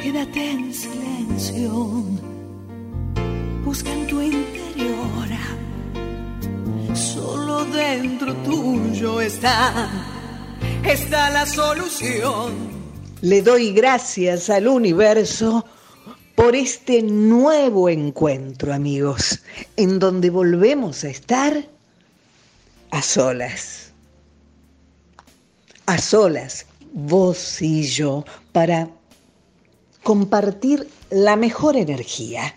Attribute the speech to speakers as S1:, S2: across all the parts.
S1: quédate en silencio. Busca en tu interior. Solo dentro tuyo está, está la solución.
S2: Le doy gracias al universo por este nuevo encuentro, amigos, en donde volvemos a estar a solas. A solas, vos y yo, para compartir la mejor energía.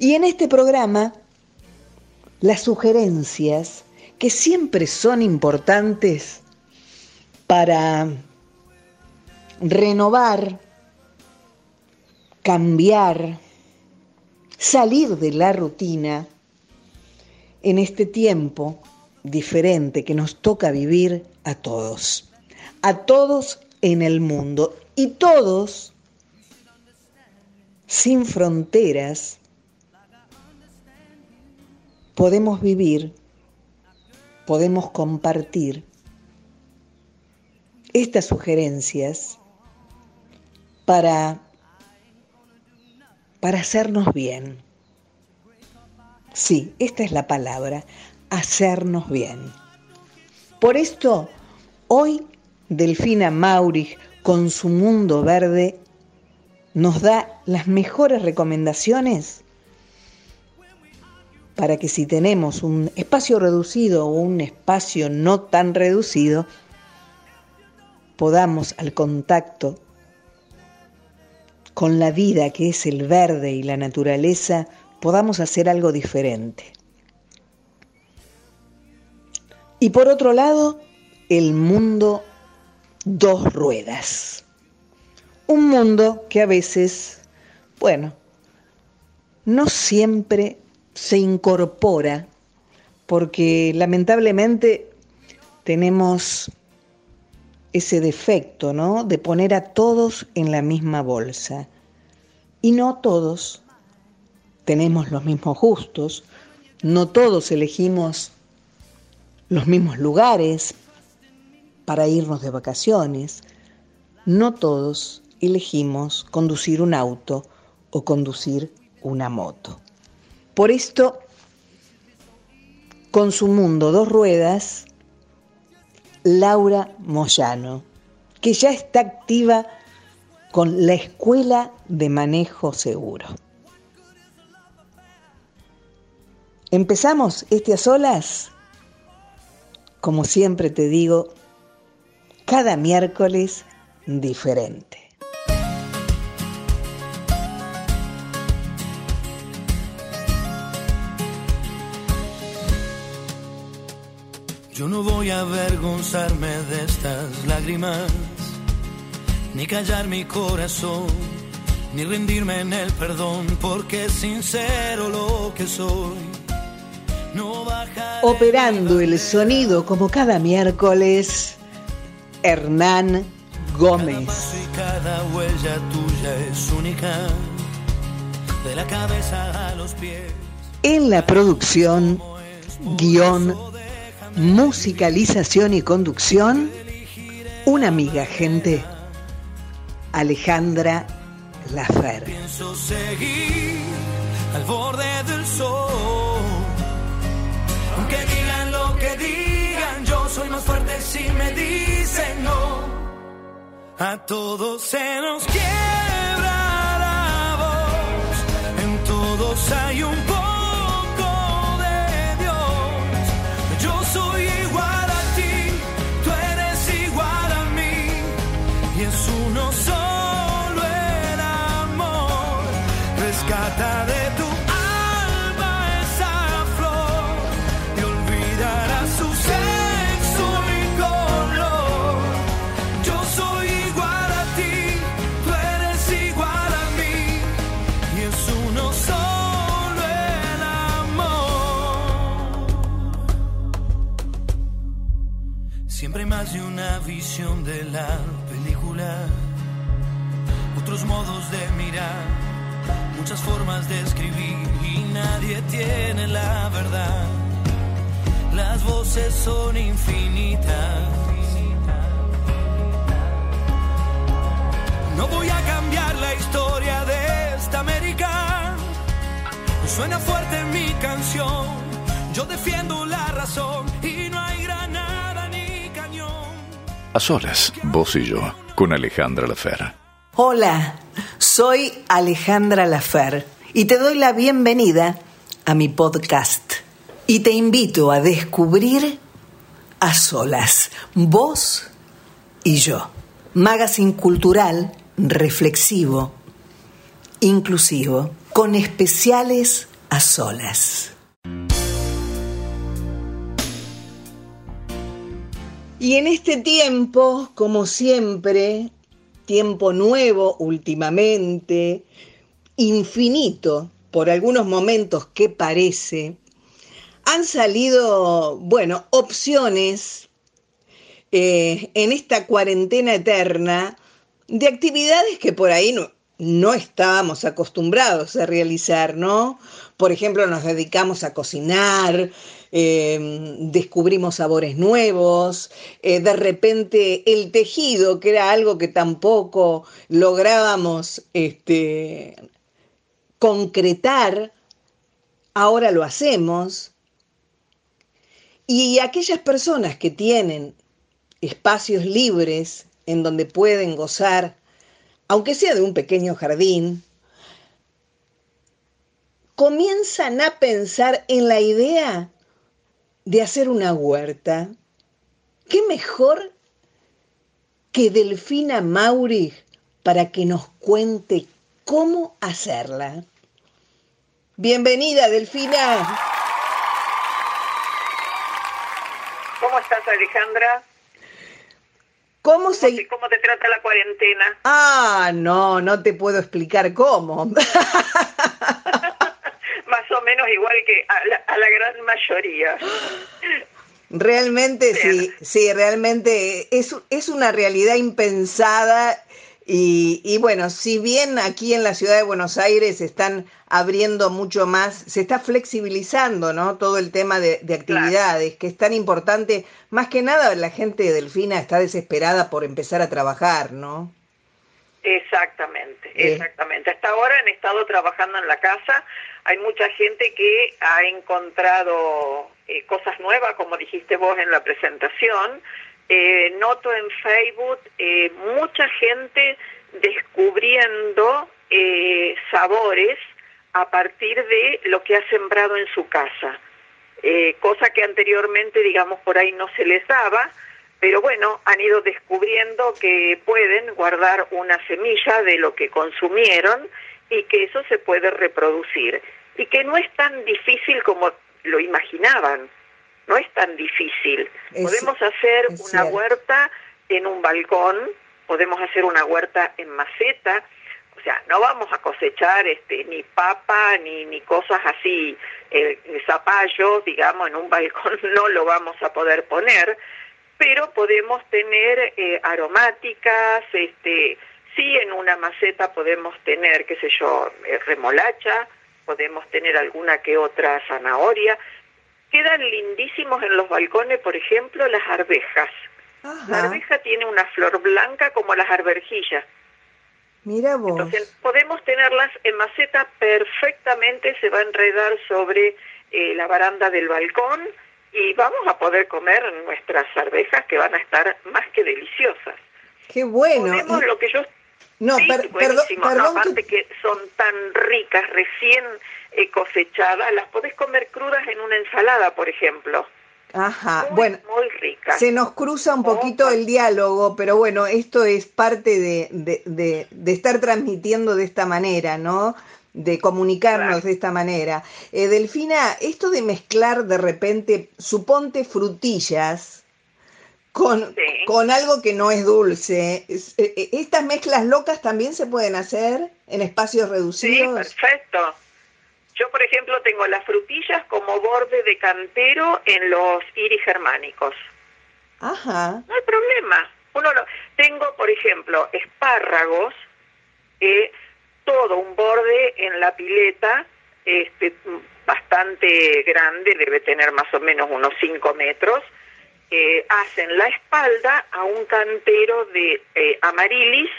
S2: Y en este programa, las sugerencias que siempre son importantes para renovar, cambiar, salir de la rutina en este tiempo diferente que nos toca vivir a todos, a todos en el mundo y todos sin fronteras, podemos vivir, podemos compartir estas sugerencias para, para hacernos bien. Sí, esta es la palabra, hacernos bien. Por esto, hoy Delfina Maurich, con su mundo verde, nos da las mejores recomendaciones para que si tenemos un espacio reducido o un espacio no tan reducido, podamos al contacto con la vida que es el verde y la naturaleza, podamos hacer algo diferente. Y por otro lado, el mundo dos ruedas. Un mundo que a veces, bueno, no siempre se incorpora porque lamentablemente tenemos ese defecto, ¿no? De poner a todos en la misma bolsa. Y no todos tenemos los mismos gustos, no todos elegimos los mismos lugares para irnos de vacaciones, no todos elegimos conducir un auto o conducir una moto. Por esto, con su mundo dos ruedas, Laura Moyano, que ya está activa con la Escuela de Manejo Seguro. ¿Empezamos este a solas? Como siempre te digo, cada miércoles diferente.
S3: Yo no voy a avergonzarme de estas lágrimas, ni callar mi corazón, ni rendirme en el perdón, porque es sincero lo que soy.
S2: No Operando el sonido como cada miércoles, Hernán Gómez.
S3: Cada, cada huella tuya es única, de la cabeza a los pies.
S2: En la producción, guion musicalización y conducción, una amiga, gente, Alejandra Lafer.
S3: Pienso seguir al borde del sol, aunque digan lo que digan, yo soy más fuerte si me dicen no. A todos se nos quiebra la voz, en todos hay un más de una visión de la película, otros modos de mirar, muchas formas de escribir y nadie tiene la verdad. Las voces son infinitas. No voy a cambiar la historia de esta América. Suena fuerte mi canción. Yo defiendo la razón y
S4: a solas, vos y yo, con Alejandra Lafer.
S2: Hola, soy Alejandra Lafer y te doy la bienvenida a mi podcast. Y te invito a descubrir a solas, vos y yo. Magazine cultural, reflexivo, inclusivo, con especiales a solas. Y en este tiempo, como siempre, tiempo nuevo últimamente, infinito, por algunos momentos que parece, han salido, bueno, opciones eh, en esta cuarentena eterna de actividades que por ahí no, no estábamos acostumbrados a realizar, ¿no? Por ejemplo, nos dedicamos a cocinar, eh, descubrimos sabores nuevos, eh, de repente el tejido, que era algo que tampoco lográbamos este, concretar, ahora lo hacemos. Y aquellas personas que tienen espacios libres en donde pueden gozar, aunque sea de un pequeño jardín, comienzan a pensar en la idea de hacer una huerta. ¿Qué mejor que Delfina Mauri para que nos cuente cómo hacerla? Bienvenida, Delfina.
S5: ¿Cómo estás, Alejandra?
S2: ¿Cómo,
S5: ¿Cómo,
S2: se...
S5: te, ¿Cómo te trata la cuarentena?
S2: Ah, no, no te puedo explicar cómo.
S5: Más o menos igual que a la, a la gran mayoría.
S2: Realmente sí, sí, realmente es, es una realidad impensada y, y, bueno, si bien aquí en la ciudad de Buenos Aires están abriendo mucho más, se está flexibilizando, ¿no? Todo el tema de, de actividades, claro. que es tan importante. Más que nada, la gente de Delfina está desesperada por empezar a trabajar, ¿no?
S5: Exactamente, exactamente. Hasta ahora han estado trabajando en la casa. Hay mucha gente que ha encontrado eh, cosas nuevas, como dijiste vos en la presentación. Eh, noto en Facebook eh, mucha gente descubriendo eh, sabores a partir de lo que ha sembrado en su casa, eh, cosa que anteriormente, digamos, por ahí no se les daba, pero bueno, han ido descubriendo que pueden guardar una semilla de lo que consumieron y que eso se puede reproducir y que no es tan difícil como lo imaginaban no es tan difícil. Es, podemos hacer una cierto. huerta en un balcón, podemos hacer una huerta en maceta, o sea, no vamos a cosechar este ni papa ni ni cosas así, eh, zapallos, digamos, en un balcón no lo vamos a poder poner, pero podemos tener eh, aromáticas, este, sí en una maceta podemos tener, qué sé yo, eh, remolacha, podemos tener alguna que otra zanahoria, quedan lindísimos en los balcones, por ejemplo, las arvejas. Ajá. La arveja tiene una flor blanca como las arvejillas.
S2: Mira vos.
S5: Entonces, podemos tenerlas en maceta perfectamente, se va a enredar sobre eh, la baranda del balcón y vamos a poder comer nuestras arvejas que van a estar más que deliciosas.
S2: Qué bueno.
S5: Podemos lo que yo
S2: no,
S5: sí,
S2: per perdón, perdón
S5: aparte que... que... son tan ricas, recién eh, cosechadas, las podés comer crudas en una ensalada, por ejemplo.
S2: Ajá,
S5: muy,
S2: bueno,
S5: muy rica.
S2: se nos cruza un poquito el diálogo, pero bueno, esto es parte de, de, de, de estar transmitiendo de esta manera, ¿no? De comunicarnos de esta manera. Eh, Delfina, esto de mezclar de repente, suponte frutillas, con, sí. con algo que no es dulce. ¿Estas mezclas locas también se pueden hacer en espacios reducidos?
S5: Sí, perfecto. Yo, por ejemplo, tengo las frutillas como borde de cantero en los iris germánicos.
S2: Ajá.
S5: No hay problema. Uno lo... Tengo, por ejemplo, espárragos, eh, todo un borde en la pileta, este, bastante grande, debe tener más o menos unos 5 metros, eh, hacen la espalda a un cantero de eh, amarilis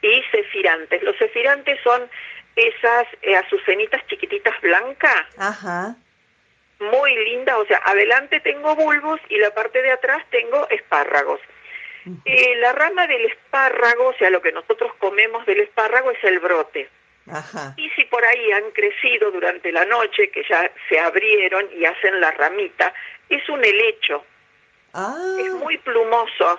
S5: y cefirantes. Los cefirantes son esas eh, azucenitas chiquititas blancas.
S2: Ajá.
S5: Muy linda, o sea, adelante tengo bulbos y la parte de atrás tengo espárragos. Eh, la rama del espárrago, o sea, lo que nosotros comemos del espárrago es el brote.
S2: Ajá.
S5: Y si por ahí han crecido durante la noche, que ya se abrieron y hacen la ramita, es un helecho.
S2: Ah,
S5: Es muy plumoso.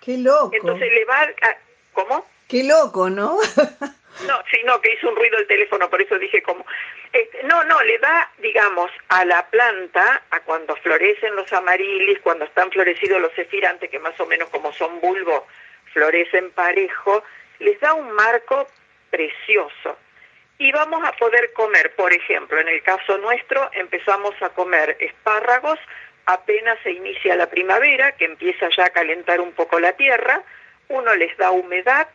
S2: qué loco.
S5: Entonces le va a... ¿Cómo?
S2: Qué loco, ¿no?
S5: No, sí, no, que hizo un ruido el teléfono, por eso dije como... Este, no, no, le da, digamos, a la planta, a cuando florecen los amarilis, cuando están florecidos los cefirantes, que más o menos como son bulbo, florecen parejo, les da un marco precioso. Y vamos a poder comer, por ejemplo, en el caso nuestro, empezamos a comer espárragos apenas se inicia la primavera, que empieza ya a calentar un poco la tierra, uno les da humedad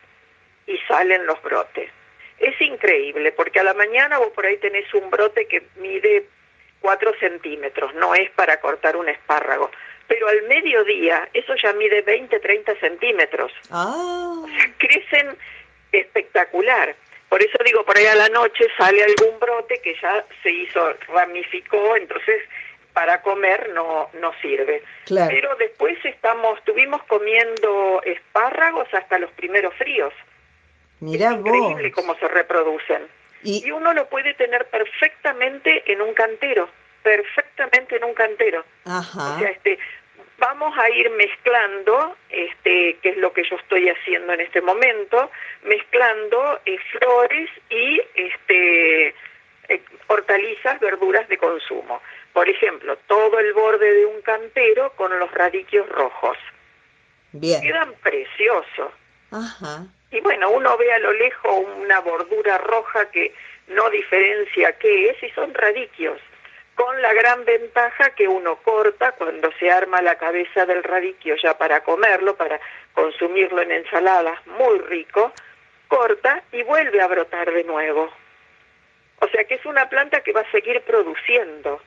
S5: y salen los brotes. Es increíble, porque a la mañana vos por ahí tenés un brote que mide 4 centímetros, no es para cortar un espárrago, pero al mediodía eso ya mide 20, 30 centímetros.
S2: Ah,
S5: O sea, crecen espectacular. Por eso digo, por ahí a la noche sale algún brote que ya se hizo, ramificó, entonces para comer no, no sirve.
S2: Claro.
S5: Pero después estamos, estuvimos comiendo espárragos hasta los primeros fríos.
S2: Mirá
S5: es increíble
S2: vos.
S5: cómo se reproducen.
S2: Y-
S5: Y uno lo puede tener perfectamente en un cantero, perfectamente en un cantero.
S2: Ajá.
S5: O sea, este, vamos a ir mezclando, este, que es lo que yo estoy haciendo en este momento, mezclando eh, flores y este, eh, hortalizas, verduras de consumo. Por ejemplo, todo el borde de un cantero con los radiquios rojos.
S2: Bien.
S5: Quedan preciosos.
S2: Ajá.
S5: Y bueno, uno ve a lo lejos una bordura roja que no diferencia qué es y son radiquios, con la gran ventaja que uno corta cuando se arma la cabeza del radiquio ya para comerlo, para consumirlo en ensaladas, muy rico, corta y vuelve a brotar de nuevo. O sea que es una planta que va a seguir produciendo.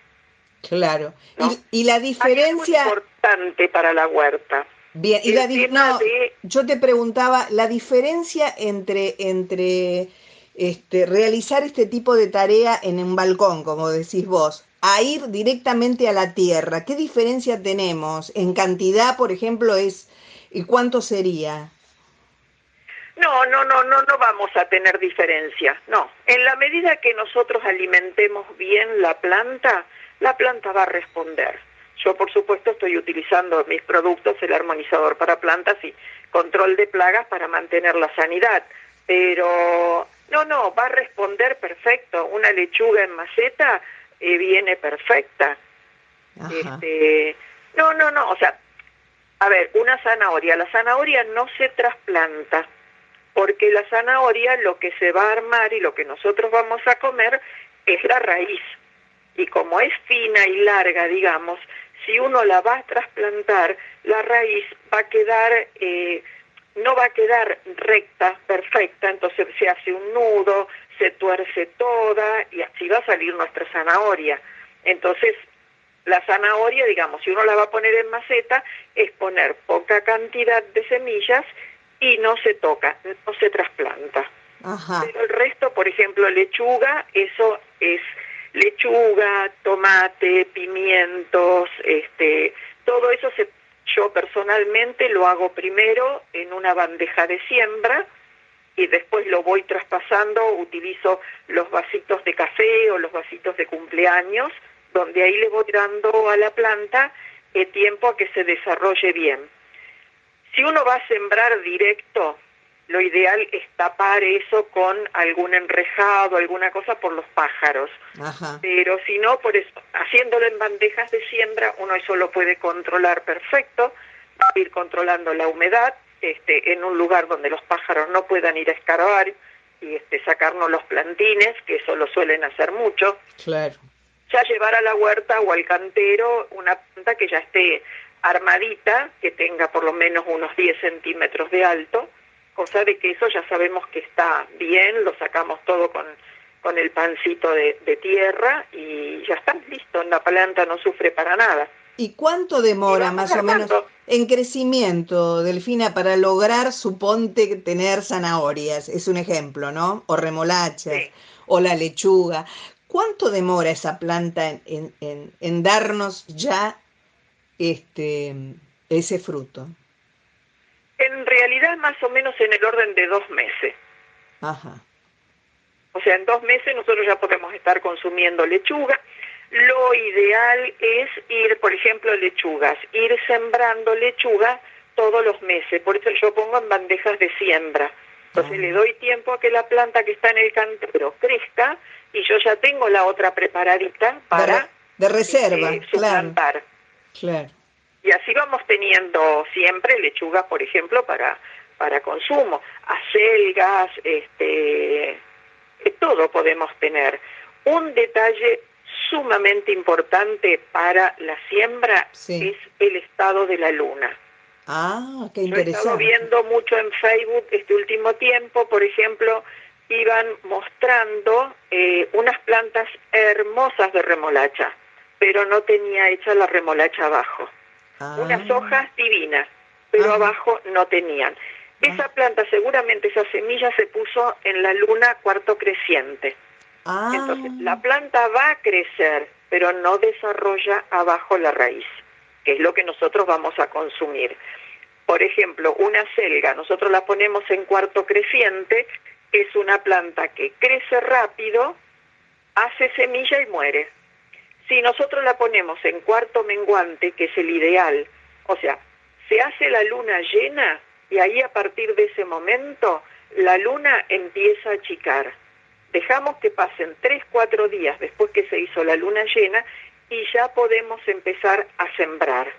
S2: Claro.
S5: ¿No?
S2: Y, y la
S5: Hay algo
S2: diferencia...
S5: importante para la huerta.
S2: Bien, y la no,
S5: de-
S2: yo te preguntaba la diferencia entre, entre este, realizar este tipo de tarea en un balcón, como decís vos, a ir directamente a la tierra. ¿Qué diferencia tenemos? En cantidad, por ejemplo, es ¿y cuánto sería?
S5: No, no, no, no, no vamos a tener diferencia. No, en la medida que nosotros alimentemos bien la planta, la planta va a responder. Yo, por supuesto, estoy utilizando mis productos, el armonizador para plantas y control de plagas para mantener la sanidad. Pero no, no, va a responder perfecto. Una lechuga en maceta eh, viene perfecta.
S2: Ajá.
S5: Este, no, no, no, o sea, a ver, una zanahoria, la zanahoria no se trasplanta, porque la zanahoria lo que se va a armar y lo que nosotros vamos a comer es la raíz. Y como es fina y larga, digamos, si uno la va a trasplantar, la raíz va a quedar, eh, no va a quedar recta, perfecta, entonces se hace un nudo, se tuerce toda y así va a salir nuestra zanahoria. Entonces, la zanahoria, digamos, si uno la va a poner en maceta, es poner poca cantidad de semillas y no se toca, no se trasplanta.
S2: Ajá.
S5: Pero el resto, por ejemplo, lechuga, eso es lechuga, tomate, pimientos, este, todo eso se, yo personalmente lo hago primero en una bandeja de siembra y después lo voy traspasando, utilizo los vasitos de café o los vasitos de cumpleaños, donde ahí le voy dando a la planta eh, tiempo a que se desarrolle bien. Si uno va a sembrar directo, lo ideal es tapar eso con algún enrejado, alguna cosa por los pájaros.
S2: Ajá.
S5: Pero si no, por eso, haciéndolo en bandejas de siembra, uno eso lo puede controlar perfecto, va a ir controlando la humedad este, en un lugar donde los pájaros no puedan ir a escarbar y este, sacarnos los plantines, que eso lo suelen hacer mucho
S2: Claro.
S5: ya llevar a la huerta o al cantero una planta que ya esté armadita, que tenga por lo menos unos 10 centímetros de alto, cosa de que eso ya sabemos que está bien, lo sacamos todo con, con el pancito de, de tierra y ya está listo, la planta no sufre para nada.
S2: ¿Y cuánto demora más o menos en crecimiento, Delfina, para lograr, suponte, tener zanahorias? Es un ejemplo, ¿no? O remolachas, o la lechuga. ¿Cuánto demora esa planta en, en, en darnos ya este, ese fruto?
S5: En realidad más o menos en el orden de dos meses.
S2: Ajá.
S5: O sea, en dos meses nosotros ya podemos estar consumiendo lechuga. Lo ideal es ir, por ejemplo, lechugas, ir sembrando lechuga todos los meses. Por eso yo pongo en bandejas de siembra. Entonces le doy tiempo a que la planta que está en el cantero crezca y yo ya tengo la otra preparadita para
S2: de, reserva,
S5: eh, suplantar.
S2: Claro.
S5: Y así vamos teniendo siempre lechuga, por ejemplo, para para consumo, acelgas, este todo podemos tener. Un detalle sumamente importante para la siembra es el estado de la luna.
S2: Ah, qué interesante.
S5: he estado viendo mucho en Facebook este último tiempo, por ejemplo, iban mostrando eh, unas plantas hermosas de remolacha, pero no tenía hecha la remolacha abajo. Ah. Unas hojas divinas, pero abajo no tenían. Esa planta, seguramente esa semilla se puso en la luna cuarto creciente.
S2: Ah.
S5: Entonces, la planta va a crecer, pero no desarrolla abajo la raíz, que es lo que nosotros vamos a consumir. Por ejemplo, una selga, nosotros la ponemos en cuarto creciente, es una planta que crece rápido, hace semilla y muere. Si nosotros la ponemos en cuarto menguante, que es el ideal, o sea, se hace la luna llena, y ahí a partir de ese momento la luna empieza a achicar. Dejamos que pasen tres, cuatro días después que se hizo la luna llena y ya podemos empezar a sembrar.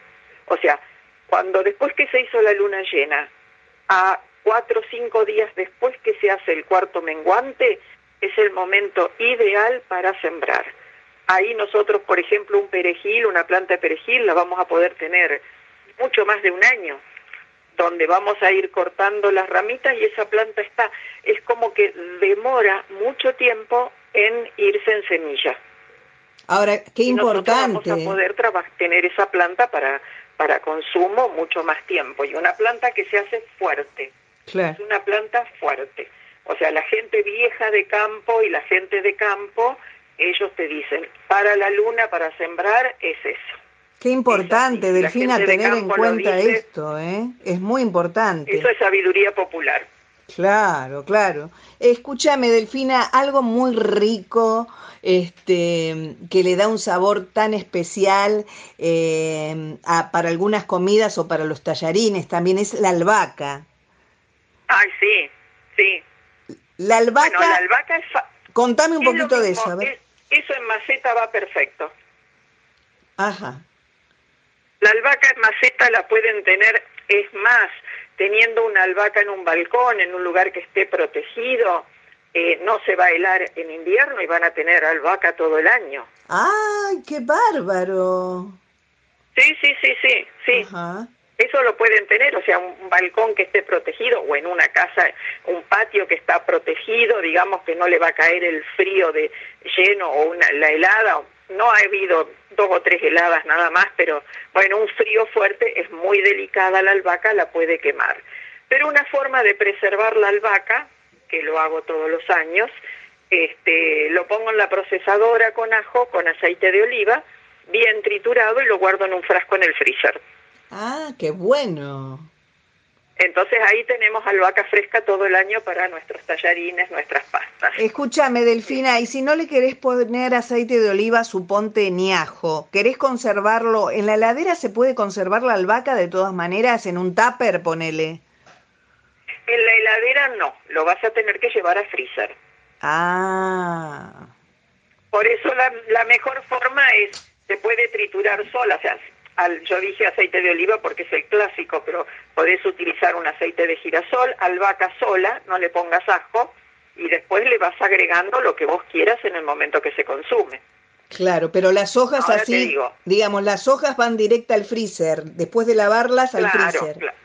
S5: O sea, cuando después que se hizo la luna llena, a cuatro o cinco días después que se hace el cuarto menguante, es el momento ideal para sembrar. Ahí nosotros, por ejemplo, un perejil, una planta de perejil, la vamos a poder tener mucho más de un año donde vamos a ir cortando las ramitas y esa planta está, es como que demora mucho tiempo en irse en semilla.
S2: Ahora, qué importante.
S5: vamos a poder tener esa planta para, para consumo mucho más tiempo. Y una planta que se hace fuerte.
S2: Claro.
S5: Es una planta fuerte. O sea, la gente vieja de campo y la gente de campo, ellos te dicen, para la luna, para sembrar, es eso.
S2: Qué importante, Delfina, tener en cuenta esto, ¿eh? Es muy importante.
S5: Eso es sabiduría popular.
S2: Claro, claro. Escúchame, Delfina, algo muy rico, este, que le da un sabor tan especial eh, para algunas comidas o para los tallarines, también es la albahaca.
S5: Ay, sí, sí.
S2: La albahaca.
S5: la albahaca es.
S2: Contame un poquito de eso. A ver.
S5: Eso en maceta va perfecto.
S2: Ajá.
S5: La albahaca en maceta la pueden tener, es más, teniendo una albahaca en un balcón, en un lugar que esté protegido, eh, no se va a helar en invierno y van a tener albahaca todo el año.
S2: ¡Ay, qué bárbaro!
S5: Sí, sí, sí, sí, sí. Eso lo pueden tener, o sea, un balcón que esté protegido o en una casa, un patio que está protegido, digamos que no le va a caer el frío de lleno o una, la helada, no ha habido dos o tres heladas nada más, pero bueno, un frío fuerte es muy delicada la albahaca, la puede quemar. Pero una forma de preservar la albahaca, que lo hago todos los años, este, lo pongo en la procesadora con ajo, con aceite de oliva, bien triturado y lo guardo en un frasco en el freezer.
S2: Ah, qué bueno.
S5: Entonces ahí tenemos albahaca fresca todo el año para nuestros tallarines, nuestras pastas.
S2: Escúchame, Delfina, y si no le querés poner aceite de oliva, suponte ni ajo, ¿querés conservarlo? ¿En la heladera se puede conservar la albahaca de todas maneras? ¿En un tupper, ponele?
S5: En la heladera no, lo vas a tener que llevar a freezer.
S2: Ah.
S5: Por eso la, la mejor forma es, se puede triturar sola, o sea, yo dije aceite de oliva porque es el clásico, pero podés utilizar un aceite de girasol, albahaca sola, no le pongas ajo, y después le vas agregando lo que vos quieras en el momento que se consume.
S2: Claro, pero las hojas así, digamos, las hojas van directa al freezer, después de lavarlas al freezer.
S5: Claro,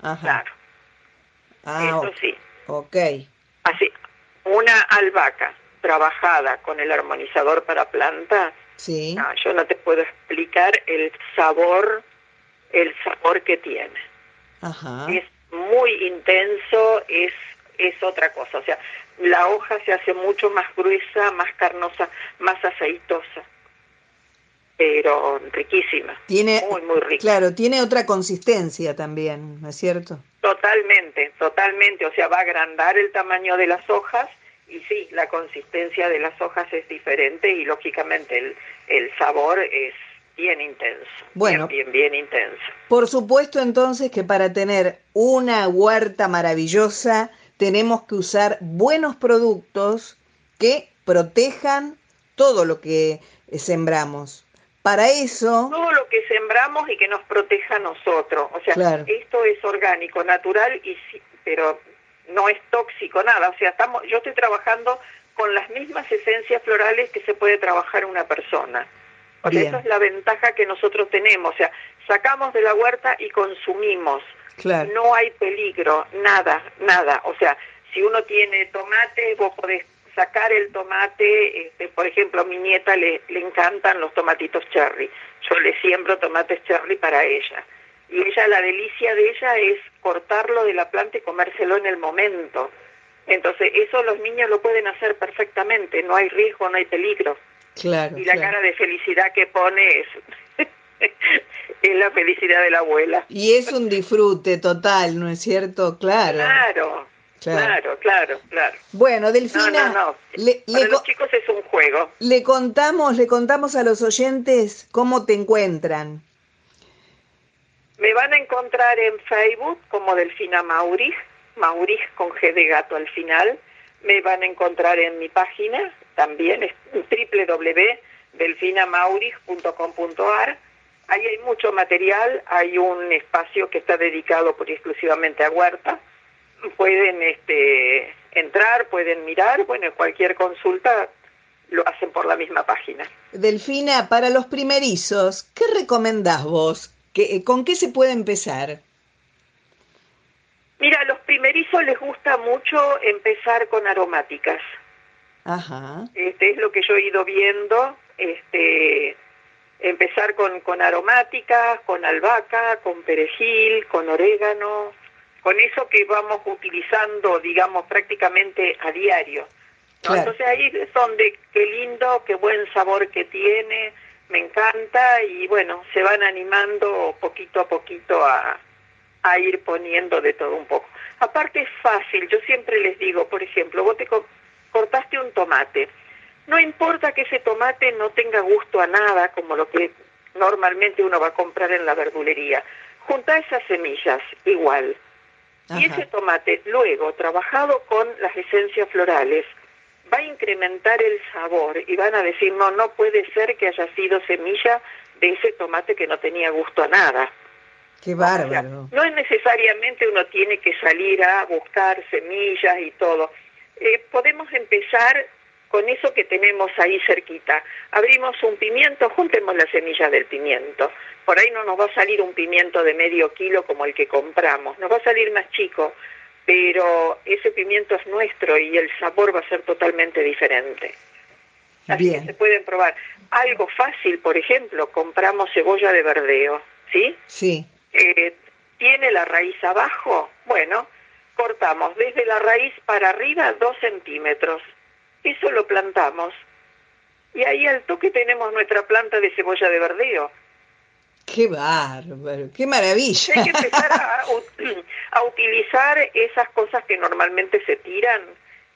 S5: Ajá. claro.
S2: Ah,
S5: Eso sí.
S2: Ok.
S5: Así, una albahaca trabajada con el armonizador para planta
S2: Sí.
S5: No, yo no te puedo explicar el sabor, el sabor que tiene.
S2: Ajá.
S5: Es muy intenso, es es otra cosa. O sea, la hoja se hace mucho más gruesa, más carnosa, más aceitosa, pero riquísima.
S2: Tiene,
S5: muy, muy rica.
S2: Claro, tiene otra consistencia también, ¿no es cierto?
S5: Totalmente, totalmente. O sea, va a agrandar el tamaño de las hojas y sí, la consistencia de las hojas es diferente y lógicamente el, el sabor es bien intenso.
S2: Bueno,
S5: bien, bien, bien intenso.
S2: Por supuesto entonces que para tener una huerta maravillosa tenemos que usar buenos productos que protejan todo lo que sembramos. Para eso...
S5: Todo lo que sembramos y que nos proteja a nosotros. O sea,
S2: Claro.
S5: esto es orgánico, natural, y sí- pero no es tóxico, nada. O sea, estamos, yo estoy trabajando con las mismas esencias florales que se puede trabajar una persona. O sea,
S2: Bien.
S5: esa es la ventaja que nosotros tenemos. O sea, sacamos de la huerta y consumimos.
S2: Claro.
S5: No hay peligro, nada, nada. O sea, si uno tiene tomate, vos podés sacar el tomate, este, por ejemplo, a mi nieta le, le encantan los tomatitos cherry. Yo le siembro tomates cherry para ella. Y ella, la delicia de ella es cortarlo de la planta y comérselo en el momento. Entonces, eso los niños lo pueden hacer perfectamente, no hay riesgo, no hay peligro.
S2: Claro.
S5: Y la
S2: claro.
S5: cara de felicidad que pone es, es la felicidad de la abuela.
S2: Y es un disfrute total, ¿no es cierto? Claro.
S5: Claro,
S2: Claro.
S5: claro, claro, claro.
S2: Bueno,
S5: No,
S2: Delfina,
S5: no, no.
S2: Le,
S5: Para
S2: le
S5: los
S2: co-
S5: chicos es un juego.
S2: le contamos, le contamos a los oyentes cómo te encuentran.
S5: Me van a encontrar en Facebook como Delfina Maurich, Maurich con G de gato al final. Me van a encontrar en mi página, también es www.delfinamaurich.com.ar. Ahí hay mucho material, hay un espacio que está dedicado por exclusivamente a huerta. Pueden este, entrar, pueden mirar, bueno, cualquier consulta lo hacen por la misma página.
S2: Delfina, para los primerizos, ¿qué recomendás vos? ¿Qué, ¿Con qué se puede empezar?
S5: Mira, a los primerizos les gusta mucho empezar con aromáticas.
S2: Ajá.
S5: Este es lo que yo he ido viendo, este empezar con, con aromáticas, con albahaca, con perejil, con orégano, con eso que vamos utilizando, digamos, prácticamente a diario. ¿no?
S2: Claro.
S5: Entonces ahí es donde, qué lindo, qué buen sabor que tiene, me encanta y bueno, se van animando poquito a poquito a, a ir poniendo de todo un poco. Aparte es fácil, yo siempre les digo, por ejemplo, vos te co- cortaste un tomate, no importa que ese tomate no tenga gusto a nada, como lo que normalmente uno va a comprar en la verdulería, junta esas semillas igual. Y ese tomate, luego, trabajado con las esencias florales, va a incrementar el sabor y van a decir, no, no puede ser que haya sido semilla de ese tomate que no tenía gusto a nada.
S2: Qué
S5: O sea,
S2: bárbaro.
S5: no es necesariamente uno tiene que salir a buscar semillas y todo. Eh, podemos empezar con eso que tenemos ahí cerquita. Abrimos un pimiento, juntemos las semillas del pimiento. Por ahí no nos va a salir un pimiento de medio kilo como el que compramos, nos va a salir más chico, pero ese pimiento es nuestro y el sabor va a ser totalmente diferente. Así que
S2: Bien.
S5: se pueden probar. Algo fácil, por ejemplo, compramos cebolla de verdeo, ¿sí?
S2: Sí.
S5: eh, tiene la raíz abajo, bueno, cortamos desde la raíz para arriba dos centímetros. Eso lo plantamos. Y ahí al toque tenemos nuestra planta de cebolla de verdeo.
S2: Qué bárbaro. Qué maravilla.
S5: Hay que empezar a, a utilizar esas cosas que normalmente se tiran.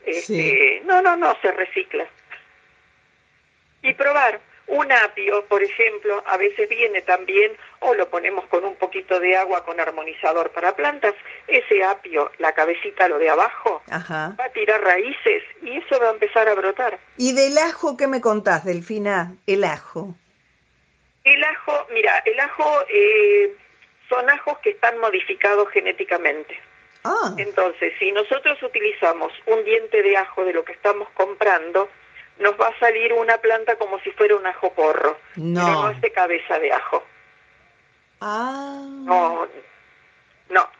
S5: Este,
S2: Sí.
S5: No, no, no, se recicla. Y probar. Un apio, por ejemplo, a veces viene también, o lo ponemos con un poquito de agua con armonizador para plantas. Ese apio, la cabecita, lo de abajo,
S2: Ajá.
S5: va a tirar raíces y eso va a empezar a brotar.
S2: ¿Y del ajo qué me contás, Delfina? El ajo.
S5: El ajo, mira, el ajo eh, son ajos que están modificados genéticamente.
S2: Ah,
S5: Entonces, si nosotros utilizamos un diente de ajo de lo que estamos comprando, nos va a salir una planta como si fuera un ajo porro,
S2: No.
S5: pero no es de cabeza de ajo.
S2: ah.
S5: No, no,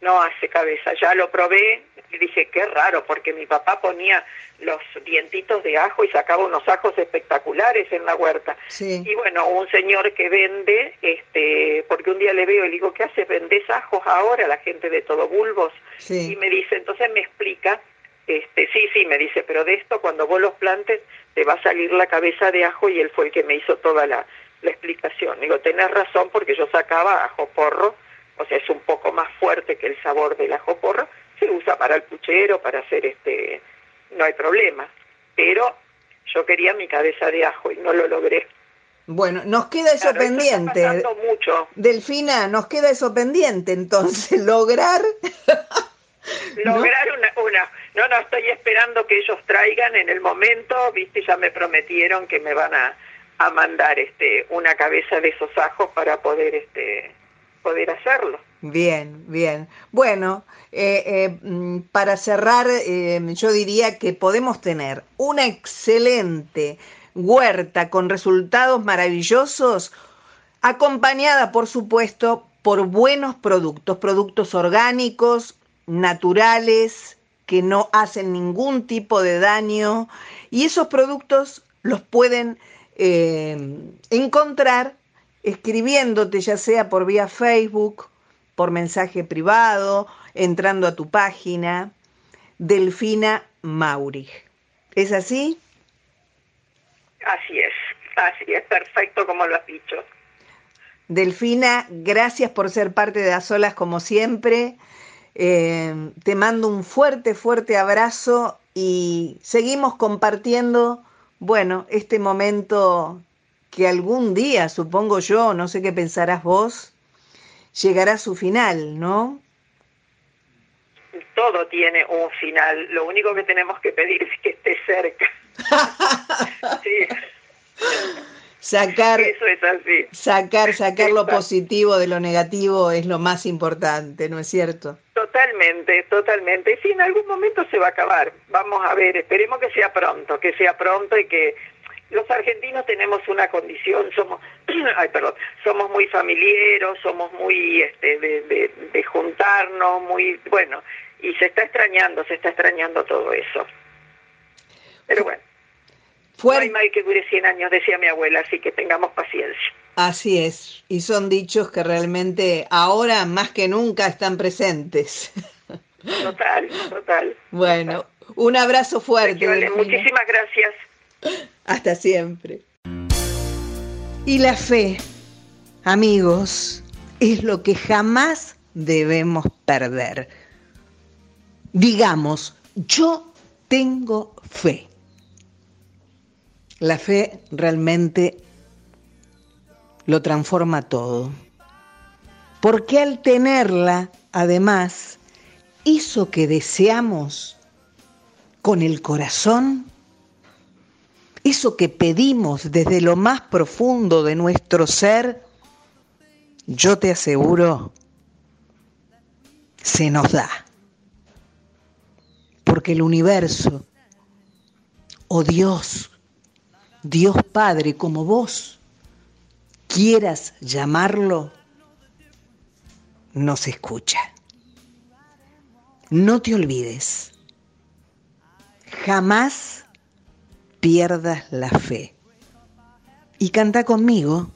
S5: no hace cabeza. Ya lo probé, Y dije, qué raro, porque mi papá ponía los dientitos de ajo y sacaba unos ajos espectaculares en la huerta. Y bueno, un señor que vende, este, porque un día le veo y le digo, ¿qué haces? ¿Vendés ajos ahora? La gente de todo bulbos. Y me dice, entonces me explica, este, sí, sí, me dice, pero de esto cuando vos los plantes te va a salir la cabeza de ajo y él fue el que me hizo toda la, la explicación. Digo, tenés razón porque yo sacaba ajo porro, o sea, es un poco más fuerte que el sabor del ajo porro, se usa para el puchero, para hacer este, no hay problema. Pero yo quería mi cabeza de ajo y no lo logré.
S2: Bueno, nos queda eso pendiente.
S5: mucho.
S2: Delfina, nos queda eso pendiente, entonces, lograr...
S5: lograr una, una, no, no, estoy esperando que ellos traigan en el momento, viste, ya me prometieron que me van a, a mandar este una cabeza de esos ajos para poder este poder hacerlo.
S2: Bien, bien. Bueno, eh, eh, mm, para cerrar, eh, yo diría que podemos tener una excelente huerta con resultados maravillosos, acompañada, por supuesto, por buenos productos, productos orgánicos, naturales, que no hacen ningún tipo de daño, y esos productos los pueden encontrar escribiéndote ya sea por vía Facebook, por mensaje privado, entrando a tu página, Delfina Mauri. ¿Es así?
S5: Así es, así es, perfecto como lo has dicho.
S2: Delfina, gracias por ser parte de Las Olas como siempre. Eh, te mando un fuerte, fuerte abrazo y seguimos compartiendo, bueno, este momento que algún día, supongo yo, no sé qué pensarás vos, llegará a su final, ¿no?
S5: Todo tiene un final, lo único que tenemos que pedir es que esté cerca.
S2: sí. Sacar,
S5: Eso es así.
S2: sacar, sacar lo positivo de lo negativo es lo más importante, ¿no es cierto?
S5: Totalmente, totalmente. Sí, en algún momento se va a acabar. Vamos a ver, esperemos que sea pronto, que sea pronto y que los argentinos tenemos una condición, somos, ay, perdón, somos muy familiares, somos muy este, de, juntarnos, muy, bueno, y se está extrañando, se está extrañando todo eso. Pero bueno, no hay mal que dure 100 años, decía mi abuela, así que tengamos paciencia.
S2: Así es, y son dichos que realmente ahora más que nunca están presentes.
S5: Total, total.
S2: Bueno, un abrazo fuerte.
S5: muchísimas gracias.
S2: Hasta siempre. Y la fe, amigos, es lo que jamás debemos perder. Digamos, yo tengo fe. La fe realmente lo transforma todo. Porque al tenerla, además, hizo que deseamos con el corazón eso que pedimos desde lo más profundo de nuestro ser, yo te aseguro, se nos da. Porque el universo, o oh Dios, Dios Padre, como vos quieras llamarlo, nos escucha. No te olvides, jamás pierdas la fe. Y canta conmigo,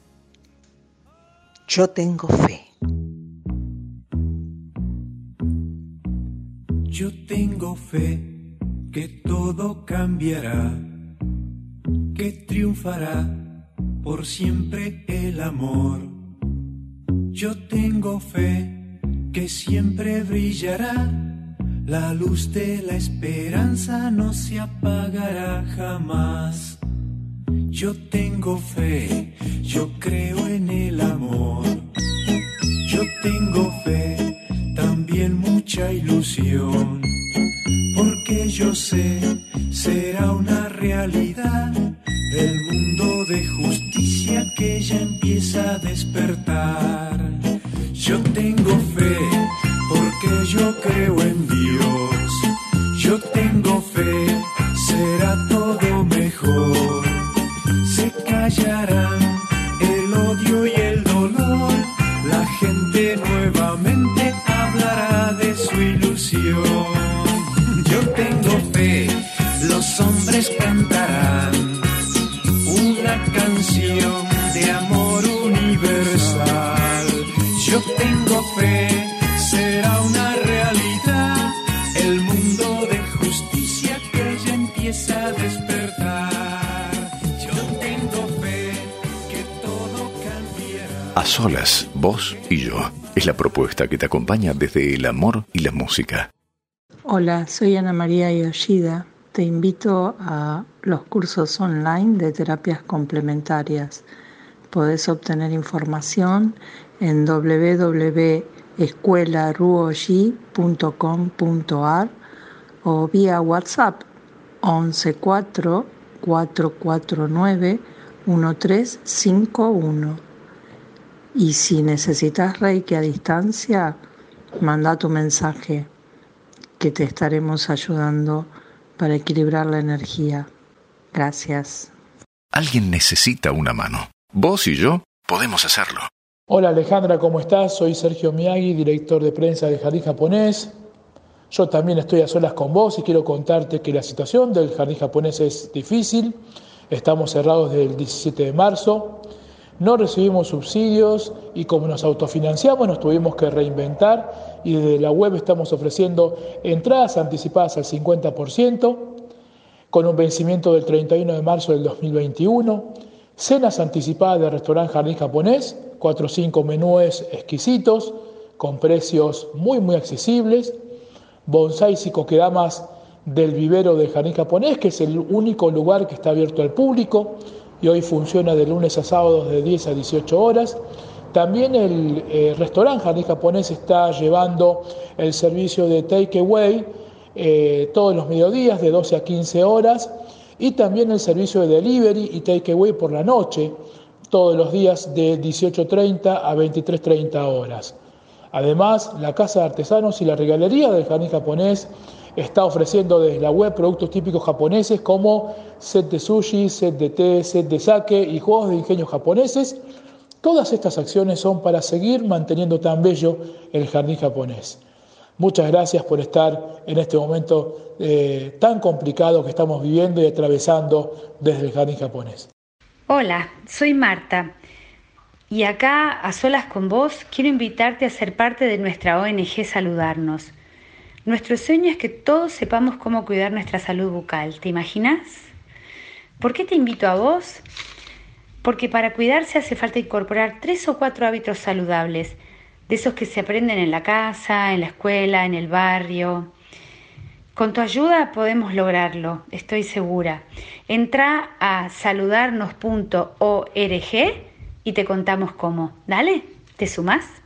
S2: yo tengo fe.
S6: Yo tengo fe que todo cambiará, que triunfará por siempre el amor. Yo tengo fe que siempre brillará la luz de la esperanza no se apagará jamás. Yo tengo fe, yo creo en el amor. Yo tengo fe, también mucha ilusión. Porque yo sé, será una realidad el mundo de justicia que ya empieza a despertar. Yo tengo fe yo creo en Dios.
S4: Solas, vos y yo. Es la propuesta que te acompaña desde el amor y la música.
S7: Hola, soy Ana María Yoshida. Te invito a los cursos online de terapias complementarias. Podés obtener información en www.escuelaruoyi.com.ar o vía WhatsApp 114 449 1351. Y si necesitas Reiki a distancia, manda tu mensaje que te estaremos ayudando para equilibrar la energía. Gracias.
S4: Alguien necesita una mano. Vos y yo podemos hacerlo.
S8: Hola Alejandra, ¿cómo estás? Soy Sergio Miyagi, director de prensa del Jardín Japonés. Yo también estoy a solas con vos y quiero contarte que la situación del Jardín Japonés es difícil. Estamos cerrados desde el 17 de marzo. No recibimos subsidios y como nos autofinanciamos nos tuvimos que reinventar y desde la web estamos ofreciendo entradas anticipadas al 50% con un vencimiento del 31 de marzo del 2021, cenas anticipadas del restaurante Jardín Japonés, 4 o 5 menúes exquisitos con precios muy muy accesibles, bonsais y coquedamas del vivero de Jardín Japonés, que es el único lugar que está abierto al público, y hoy funciona de lunes a sábados de 10 a 18 horas. También el eh, restaurante Jardín Japonés está llevando el servicio de takeaway eh, todos los mediodías de 12 a 15 horas y también el servicio de delivery y takeaway por la noche todos los días de 18.30 a 23.30 horas. Además, la Casa de Artesanos y la Regalería del Jardín Japonés está ofreciendo desde la web productos típicos japoneses como set de sushi, set de té, set de sake y juegos de ingenio japoneses. Todas estas acciones son para seguir manteniendo tan bello el jardín japonés. Muchas gracias por estar en este momento eh, tan complicado que estamos viviendo y atravesando desde el jardín japonés.
S9: Hola, soy Marta y acá, a solas con vos, quiero invitarte a ser parte de nuestra ONG Saludarnos. Nuestro sueño es que todos sepamos cómo cuidar nuestra salud bucal. ¿Te imaginas? ¿Por qué te invito a vos? Porque para cuidarse hace falta incorporar tres o cuatro hábitos saludables, de esos que se aprenden en la casa, en la escuela, en el barrio. Con tu ayuda podemos lograrlo, estoy segura. Entra a saludarnos.org y te contamos cómo. Dale, ¿te sumás?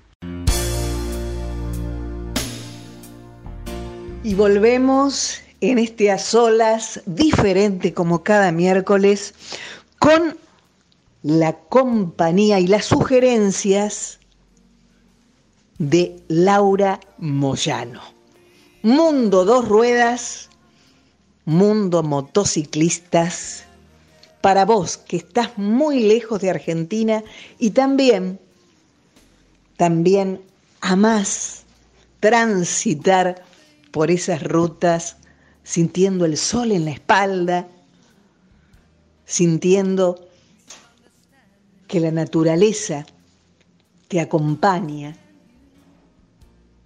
S2: Y volvemos en este a solas, diferente como cada miércoles, con la compañía y las sugerencias de Laura Moyano. Mundo dos ruedas, mundo motociclistas, para vos que estás muy lejos de Argentina y también, también amás transitar por esas rutas sintiendo el sol en la espalda, sintiendo que la naturaleza te acompaña,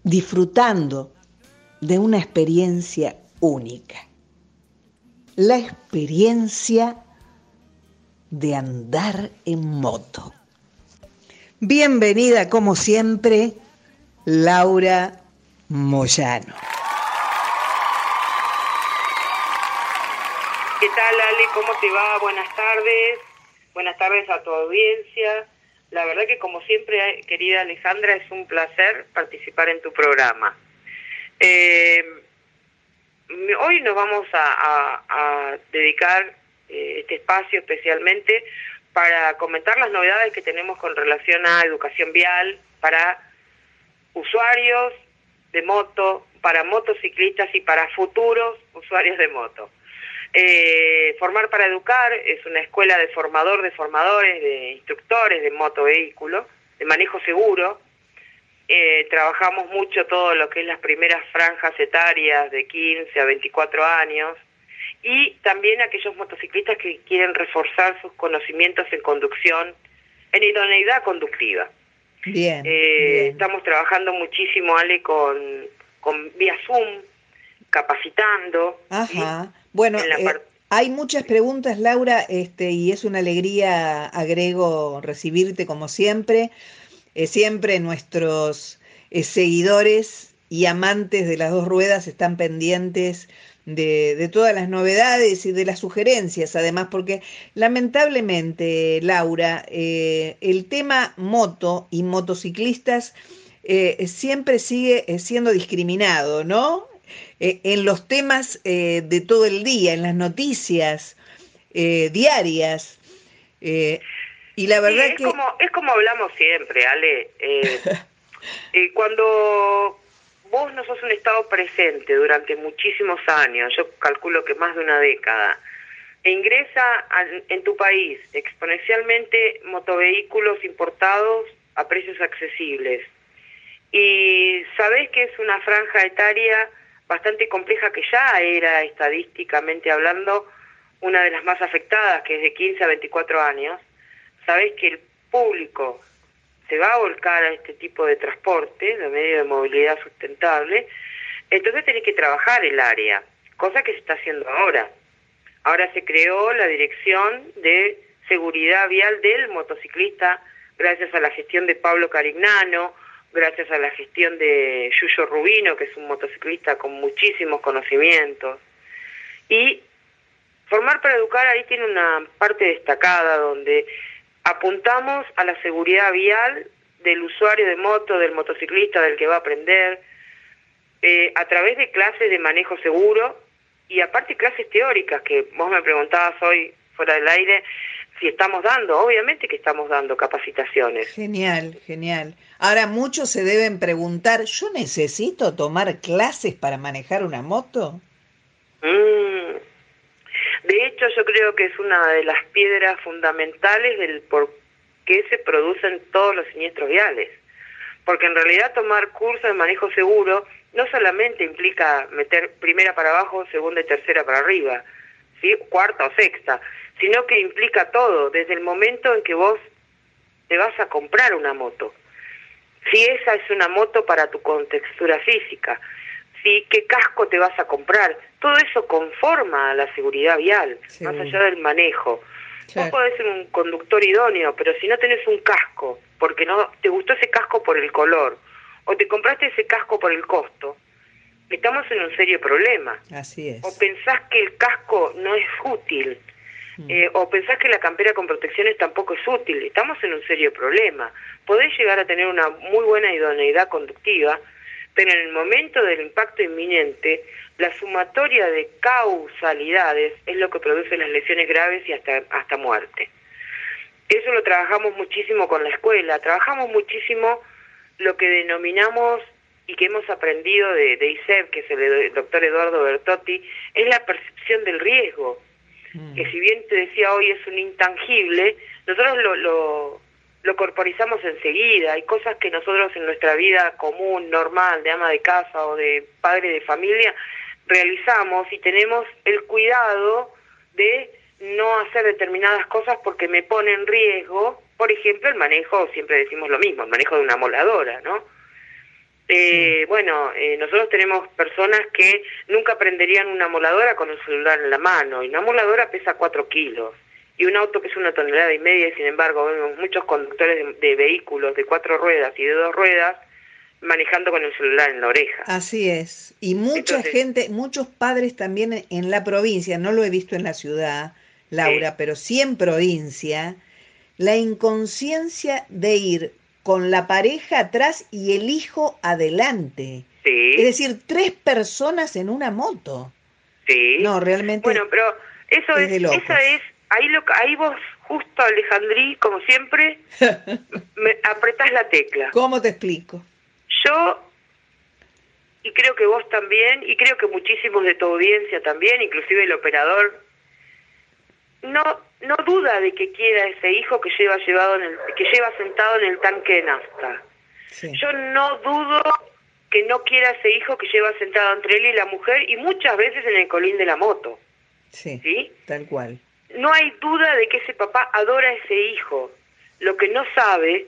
S2: disfrutando de una experiencia única. La experiencia de andar en moto. Bienvenida, como siempre, Laura Moyano.
S10: ¿Qué tal, Ale? ¿Cómo te va? Buenas tardes. Buenas tardes a tu audiencia. La verdad que como siempre, querida Alejandra, es un placer participar en tu programa. Eh, hoy nos vamos a, dedicar eh, este espacio especialmente para comentar las novedades que tenemos con relación a educación vial para usuarios de moto, para motociclistas y para futuros usuarios de moto. Eh, Formar para Educar es una escuela de formador de formadores, de instructores de motovehículo, de manejo seguro. Eh, trabajamos mucho todo lo que es las primeras franjas etarias de 15 a 24 años y también aquellos motociclistas que quieren reforzar sus conocimientos en conducción, en idoneidad conductiva.
S2: Bien,
S10: eh, Estamos trabajando muchísimo, Ale, con, con vía Zoom, capacitando.
S2: Ajá. Bueno, eh, hay muchas preguntas, Laura, este, y es una alegría, agrego, recibirte como siempre. Eh, siempre nuestros seguidores y amantes de las dos ruedas están pendientes de, todas las novedades y de las sugerencias, además, porque lamentablemente, Laura, eh, el tema moto y motociclistas eh, siempre sigue eh, siendo discriminado, ¿no? En los temas de todo el día, en las noticias diarias. y la verdad
S10: es
S2: que...
S10: Como, es como hablamos siempre, Ale. cuando vos no sos un Estado presente durante muchísimos años, yo calculo que más de una década, e ingresa en tu país exponencialmente motovehículos importados a precios accesibles, y sabés que es una franja etaria bastante compleja que ya era estadísticamente hablando una de las más afectadas, que es de 15 a 24 años, sabés que el público se va a volcar a este tipo de transporte, de medio de movilidad sustentable, entonces tenés que trabajar el área, cosa que se está haciendo ahora. Ahora se creó la Dirección de Seguridad Vial del Motociclista, gracias a la gestión de Pablo Carignano, gracias a la gestión de Yuyo Rubino, que es un motociclista con muchísimos conocimientos. Y Formar para Educar ahí tiene una parte destacada donde apuntamos a la seguridad vial del usuario de moto, del motociclista, del que va a aprender, eh, a través de clases de manejo seguro y aparte clases teóricas, que vos me preguntabas hoy fuera del aire si estamos dando, obviamente que estamos dando capacitaciones.
S2: Genial, genial. Ahora muchos se deben preguntar, ¿yo necesito tomar clases para manejar una moto?
S10: Mm, de hecho, yo creo que es una de las piedras fundamentales del por qué se producen todos los siniestros viales. Porque en realidad tomar cursos de manejo seguro no solamente implica meter primera para abajo, segunda y tercera para arriba, ¿sí? cuarta o sexta, sino que implica todo, desde el momento en que vos te vas a comprar una moto. Si esa es una moto para tu contextura física, si qué casco te vas a comprar, todo eso conforma a la seguridad vial, más allá del manejo. Vos podés ser un conductor idóneo, pero si no tenés un casco, porque no te gustó ese casco por el color, o te compraste ese casco por el costo, estamos en un serio problema.
S2: Así es.
S10: O pensás que el casco no es útil. Eh, o pensás que la campera con protecciones tampoco es útil, estamos en un serio problema. Podés llegar a tener una muy buena idoneidad conductiva, pero en el momento del impacto inminente, la sumatoria de causalidades es lo que produce las lesiones graves y hasta, hasta muerte. Eso lo trabajamos muchísimo con la escuela, trabajamos muchísimo lo que denominamos y que hemos aprendido de, de ISEB, que es el doctor Eduardo Bertotti, es la percepción del riesgo, mm. que si bien te decía hoy es un intangible, nosotros lo, lo, lo corporizamos enseguida. Hay cosas que nosotros en nuestra vida común, normal, de ama de casa o de padre de familia, realizamos y tenemos el cuidado de no hacer determinadas cosas porque me pone en riesgo, por ejemplo, el manejo, siempre decimos lo mismo, el manejo de una moladora, ¿no? Eh, bueno, eh, nosotros tenemos personas que nunca prenderían una moladora con el celular en la mano y una moladora pesa 4 kilos y un auto que es una tonelada y media y sin embargo vemos muchos conductores de, vehículos de cuatro ruedas y de dos ruedas manejando con el celular en la oreja.
S2: Así es. Y mucha gente, muchos padres también en la provincia, no lo he visto en la ciudad, Laura, pero sí en provincia, la inconsciencia de ir con la pareja atrás y el hijo adelante.
S10: Sí.
S2: Es decir, tres personas en una moto.
S10: Sí.
S2: No, realmente.
S10: Bueno, pero eso es, esa es ahí, lo, ahí vos, justo Alejandrí, como siempre, me apretás la tecla.
S2: ¿Cómo te explico?
S10: Yo, y creo que vos también, y creo que muchísimos de tu audiencia también, inclusive el operador, no no duda de que quiera ese hijo que lleva llevado en el, que lleva sentado en el tanque de nafta. Yo no dudo que no quiera ese hijo que lleva sentado entre él y la mujer y muchas veces en el colín de la moto.
S2: Sí,
S10: ¿sí?
S2: tal cual.
S10: No hay duda de que ese papá adora a ese hijo. Lo que no sabe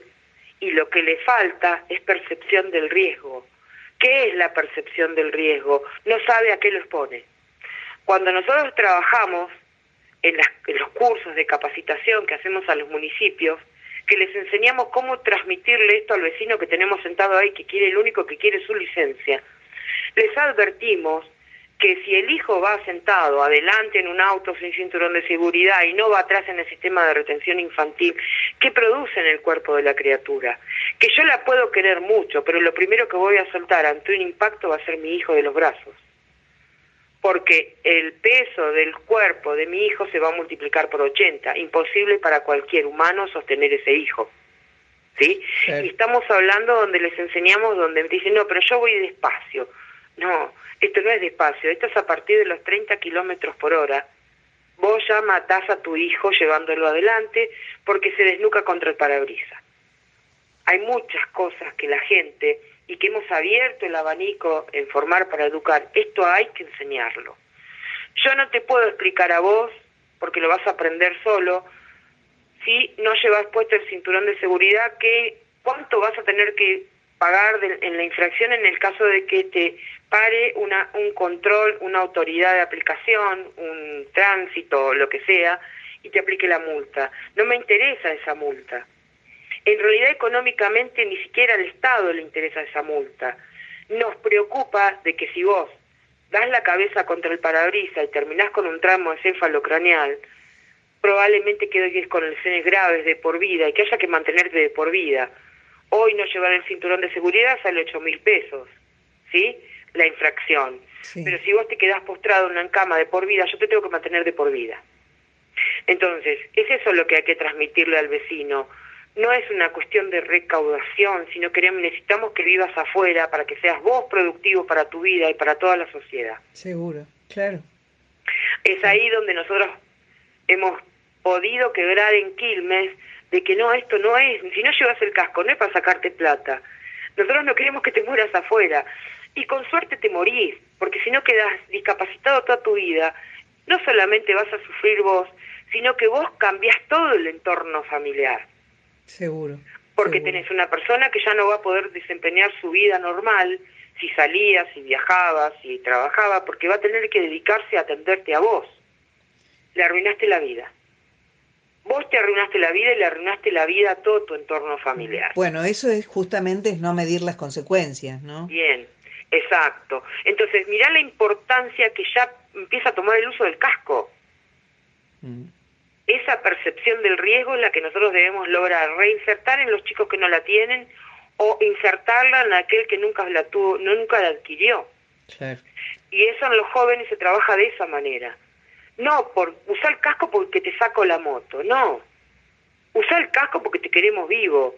S10: y lo que le falta es percepción del riesgo. ¿Qué es la percepción del riesgo? No sabe a qué lo expone. Cuando nosotros trabajamos en, en los cursos de capacitación que hacemos a los municipios, que les enseñamos cómo transmitirle esto al vecino que tenemos sentado ahí, que quiere el único que quiere su licencia, les advertimos que si el hijo va sentado adelante en un auto sin cinturón de seguridad y no va atrás en el sistema de retención infantil, ¿qué produce en el cuerpo de la criatura? Que yo la puedo querer mucho, pero lo primero que voy a soltar ante un impacto va a ser mi hijo de los brazos. Porque el peso del cuerpo de mi hijo se va a multiplicar por 80. Imposible para cualquier humano sostener ese hijo. ¿Sí? Y estamos hablando donde les enseñamos, donde dicen, no, pero yo voy despacio. No, esto no es despacio, esto es a partir de los 30 kilómetros por hora. Vos ya matás a tu hijo llevándolo adelante porque se desnuca contra el parabrisas. Hay muchas cosas que la gente, y que hemos abierto el abanico en formar para educar, esto hay que enseñarlo. Yo no te puedo explicar a vos, porque lo vas a aprender solo, si no llevas puesto el cinturón de seguridad, que cuánto vas a tener que pagar en la infracción en el caso de que te pare una, un control, una autoridad de aplicación, un tránsito, lo que sea, y te aplique la multa. No me interesa esa multa. En realidad económicamente ni siquiera al Estado le interesa esa multa. Nos preocupa de que si vos das la cabeza contra el parabrisa y terminás con un tramo craneal, probablemente quedes con lesiones graves de por vida y que haya que mantenerte de por vida. Hoy no llevar el cinturón de seguridad sale ocho mil pesos, ¿sí? La infracción. Pero si vos te quedás postrado en una cama de por vida, yo te tengo que mantener de por vida. Entonces, es eso lo que hay que transmitirle al vecino. No es una cuestión de recaudación, sino que necesitamos que vivas afuera para que seas vos productivo para tu vida y para toda la sociedad.
S2: Seguro, claro.
S10: Es ahí donde nosotros hemos podido quebrar en Quilmes de que no, esto no es, si no llevas el casco, no es para sacarte plata. Nosotros no queremos que te mueras afuera. Y con suerte te morís, porque si no quedas discapacitado toda tu vida, no solamente vas a sufrir vos, sino que vos cambiás todo el entorno familiar.
S2: Seguro.
S10: Porque tenés una persona que ya no va a poder desempeñar su vida normal, si salía, si viajaba, si trabajaba, porque va a tener que dedicarse a atenderte a vos. Le arruinaste la vida. Vos te arruinaste la vida y le arruinaste la vida a todo tu entorno familiar.
S2: Bueno, eso es justamente es no medir las consecuencias, ¿no?
S10: Bien, exacto. Entonces, mirá la importancia que ya empieza a tomar el uso del casco. Mm. Esa percepción del riesgo es la que nosotros debemos lograr reinsertar en los chicos que no la tienen o insertarla en aquel que nunca la tuvo, nunca la adquirió. Y eso en los jóvenes se trabaja de esa manera no por usar el casco porque te saco la moto, no. Usar el casco porque te queremos vivo.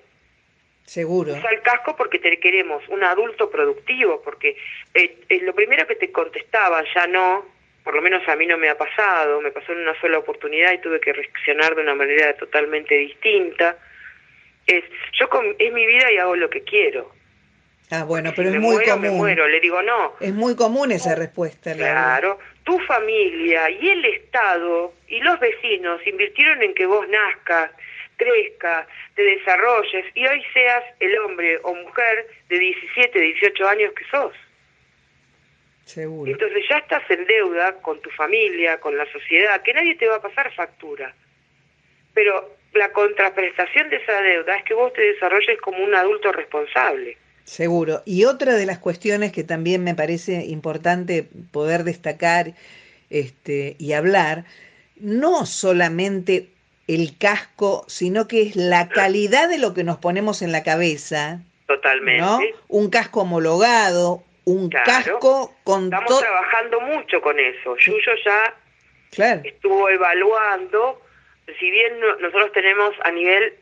S2: Seguro.
S10: Usar el casco porque te queremos un adulto productivo, porque eh, eh, lo primero que te contestaba ya no, por lo menos a mí no me ha pasado, me pasó en una sola oportunidad y tuve que reaccionar de una manera totalmente distinta, es, yo con, es mi vida y hago lo que quiero.
S2: Ah, bueno, pero es muy común.
S10: Me muero, le digo no.
S2: Es muy común esa respuesta.
S10: Claro, tu familia y el Estado y los vecinos invirtieron en que vos nazcas, crezcas, te desarrolles y hoy seas el hombre o mujer de 17, 18 años que sos.
S2: Seguro.
S10: Entonces ya estás en deuda con tu familia, con la sociedad, que nadie te va a pasar factura. Pero la contraprestación de esa deuda es que vos te desarrolles como un adulto responsable.
S2: Seguro. Y otra de las cuestiones que también me parece importante poder destacar este, y hablar, no solamente el casco, sino que es la calidad de lo que nos ponemos en la cabeza.
S10: Totalmente.
S2: ¿no? Un casco homologado, un casco con...
S10: Estamos trabajando mucho con eso. Yuyo ya estuvo evaluando si bien nosotros tenemos a nivel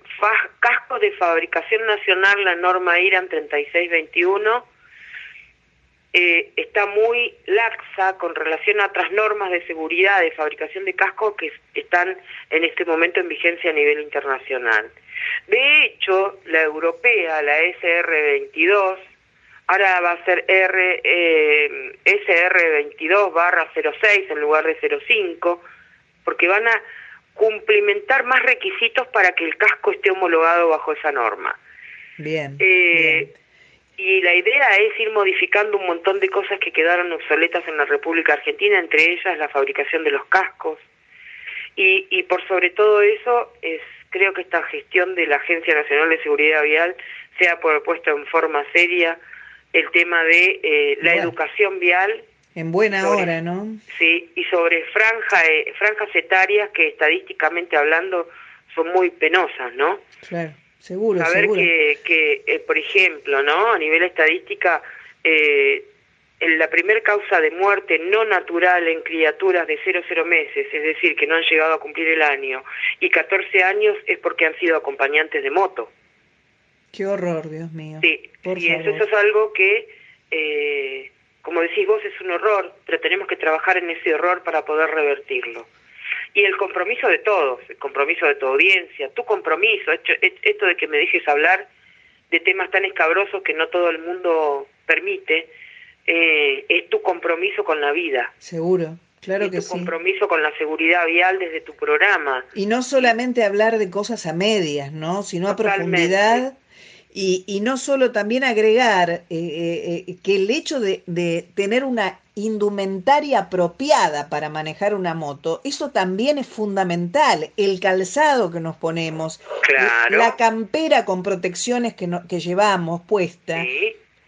S10: casco de fabricación nacional la norma IRAN 3621, eh, está muy laxa con relación a otras normas de seguridad de fabricación de cascos que están en este momento en vigencia a nivel internacional. De hecho, la europea, la SR22, ahora va a ser R, eh, SR22 barra 06 en lugar de 05, porque van a cumplimentar más requisitos para que el casco esté homologado bajo esa norma.
S2: Bien.
S10: Eh, y la idea es ir modificando un montón de cosas que quedaron obsoletas en la República Argentina, entre ellas la fabricación de los cascos. Y, y por sobre todo eso, es creo que esta gestión de la Agencia Nacional de Seguridad Vial se ha propuesto en forma seria el tema de eh, la educación vial.
S2: En buena hora, ¿no?
S10: Sí, y sobre franja, eh, franjas etarias que estadísticamente hablando son muy penosas, ¿no?
S2: Claro, seguro.
S10: Saber que, que eh, por ejemplo, ¿no? A nivel estadística, eh, la primera causa de muerte no natural en criaturas de 0 0 meses, es decir, que no han llegado a cumplir el año, y 14 años es porque han sido acompañantes de moto.
S2: Qué horror, Dios mío.
S10: Sí, y eso, es algo que, eh, como decís vos, es un horror, pero tenemos que trabajar en ese horror para poder revertirlo. Y el compromiso de todos, el compromiso de tu audiencia, tu compromiso, esto de que me dejes hablar de temas tan escabrosos que no todo el mundo permite, eh, es tu compromiso con la vida.
S2: Seguro. Claro que
S10: tu compromiso con la seguridad vial desde tu programa.
S2: Y no solamente hablar de cosas a medias, ¿no? Sino a profundidad y, y no solo también agregar eh, eh, eh, que el hecho de, de, tener una indumentaria apropiada para manejar una moto, eso también es fundamental. El calzado que nos ponemos, la campera con protecciones que, no, que llevamos puesta,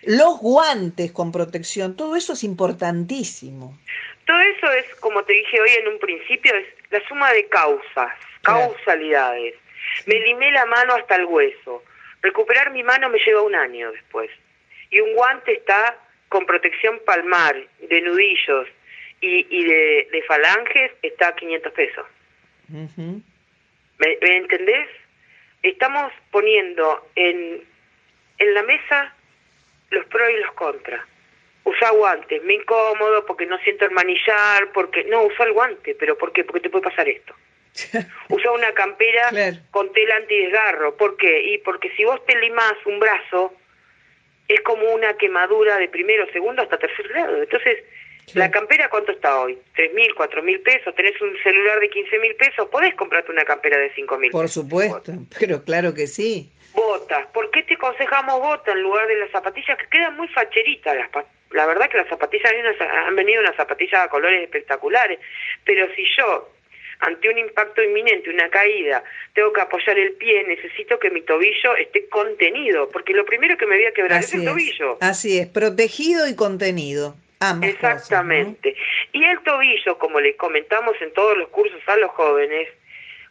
S2: los guantes con protección, todo eso es importantísimo.
S10: Todo eso es, como te dije hoy en un principio, es la suma de causas, causalidades. Me limé la mano hasta el hueso Recuperar mi mano me lleva un año después. Y un guante está con protección palmar, de nudillos y, y de, de, falanges, está a 500 pesos. ¿Me, ¿Me, entendés? Estamos poniendo en, en la mesa los pros y los contras. Usa guantes, me incómodo porque no siento el manillar, porque... No, usa el guante, pero ¿por qué? Porque te puede pasar esto. Usa una campera con tela antidesgarro. ¿Por qué? Y porque si vos te limás un brazo, es como una quemadura de primero, segundo hasta tercer grado. Entonces, ¿la campera cuánto está hoy? ¿Tres mil, cuatro mil pesos? ¿Tenés un celular de quince mil pesos? ¿Podés comprarte una campera de cinco mil
S2: Por supuesto, pero claro que sí.
S10: Botas. ¿Por qué te aconsejamos botas en lugar de las zapatillas que quedan muy facheritas? Las la verdad que las zapatillas han venido unas zapatillas a colores espectaculares, pero si yo ante un impacto inminente, una caída, tengo que apoyar el pie, necesito que mi tobillo esté contenido, porque lo primero que me voy a quebrar es el tobillo.
S2: Así es, protegido y contenido.
S10: Exactamente. Y el tobillo, como le comentamos en todos los cursos a los jóvenes,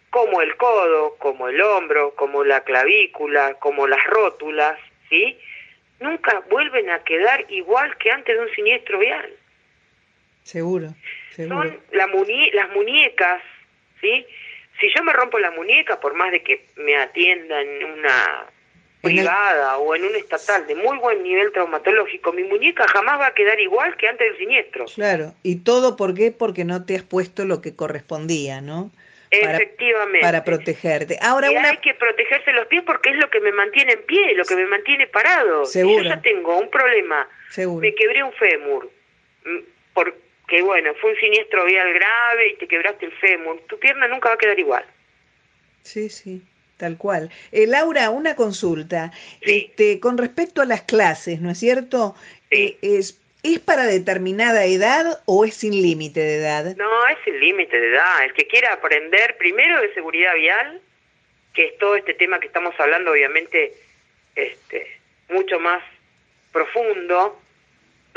S10: como el codo, como el hombro, como la clavícula, como las rótulas, ¿sí? Nunca vuelven a quedar igual que antes de un siniestro vial.
S2: Seguro. seguro.
S10: Son la las muñecas ¿sí? Si yo me rompo la muñeca, por más de que me atienda en una privada o en un estatal de muy buen nivel traumatológico, mi muñeca jamás va a quedar igual que antes del siniestro.
S2: Claro, y todo por qué? Porque no te has puesto lo que correspondía, ¿no?
S10: Efectivamente.
S2: Para, protegerte. Ahora
S10: hay que protegerse los pies porque es lo que me mantiene en pie, lo que me mantiene parado.
S2: Seguro.
S10: yo ya tengo un problema,
S2: Seguro.
S10: me quebré un fémur, mm, por, que bueno, fue un siniestro vial grave y te quebraste el fémur, tu pierna nunca va a quedar igual.
S2: Sí, sí, tal cual. Eh, Laura, una consulta. Este, con respecto a las clases, ¿no es cierto?
S10: Sí.
S2: Eh, es, ¿Es para determinada edad o es sin límite de edad?
S10: No, es sin límite de edad. El que quiera aprender primero de seguridad vial, que es todo este tema que estamos hablando, obviamente, este, mucho más profundo,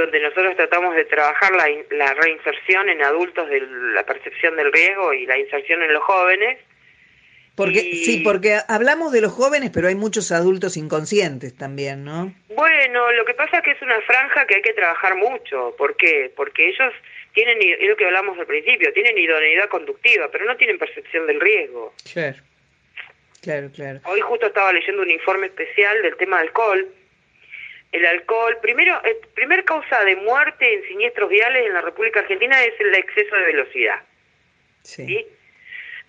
S10: donde nosotros tratamos de trabajar la, la reinserción en adultos de la percepción del riesgo y la inserción en los jóvenes.
S2: Porque, Sí, porque hablamos de los jóvenes, pero hay muchos adultos inconscientes también, ¿no?
S10: Bueno, lo que pasa es que es una franja que hay que trabajar mucho. ¿Por qué? Porque ellos tienen, es lo que hablamos al principio, tienen idoneidad conductiva, pero no tienen percepción del riesgo.
S2: Claro, claro, claro.
S10: Hoy justo estaba leyendo un informe especial del tema alcohol, el alcohol, primero, el primer causa de muerte en siniestros viales en la República Argentina es el exceso de velocidad.
S2: Sí.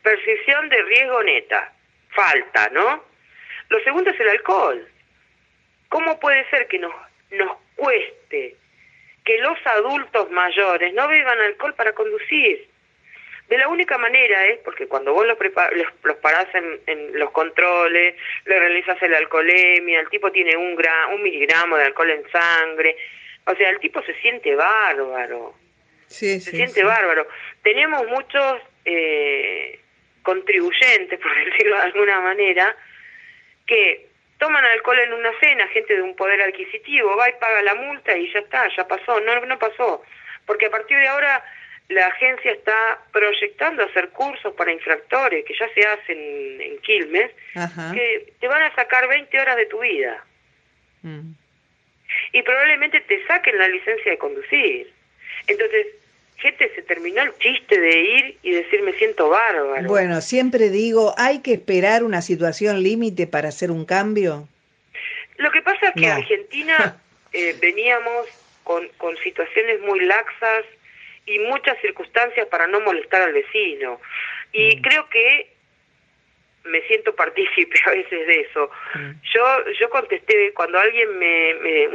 S10: Percepción de riesgo neta, falta, ¿no? Lo segundo es el alcohol. ¿Cómo puede ser que nos, nos cueste que los adultos mayores no beban alcohol para conducir. De la única manera es porque cuando vos los, los, los parás en, los controles, le realizas la alcoholemia, el tipo tiene un, un miligramo de alcohol en sangre, o sea, el tipo se siente bárbaro.
S2: se
S10: siente bárbaro. Tenemos muchos eh, contribuyentes, por decirlo de alguna manera, que toman alcohol en una cena, gente de un poder adquisitivo, va y paga la multa y ya está, ya pasó. No, no pasó. Porque a partir de ahora la agencia está proyectando hacer cursos para infractores que ya se hacen en Quilmes, que te van a sacar 20 horas de tu vida. Mm. Y probablemente te saquen la licencia de conducir. Entonces, gente, se terminó el chiste de ir y decir me siento bárbaro.
S2: Bueno, siempre digo, ¿hay que esperar una situación límite para hacer un cambio?
S10: Lo que pasa es que en Argentina eh, veníamos con, con situaciones muy laxas, y muchas circunstancias para no molestar al vecino. Y mm. creo que me siento partícipe a veces de eso. Mm. Yo yo contesté cuando alguien me, me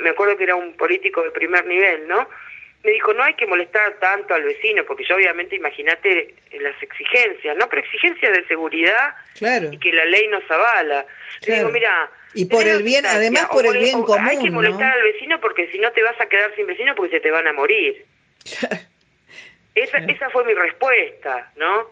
S10: me acuerdo que era un político de primer nivel, ¿no? Me dijo, no hay que molestar tanto al vecino, porque yo obviamente, imagínate las exigencias, ¿no? Pero exigencias de seguridad y que la ley nos avala. digo, mira...
S2: Y por el bien, además por el bien común,
S10: Hay que molestar al vecino porque si no te vas a quedar sin vecino porque se te van a morir. Esa, esa fue mi respuesta, ¿no?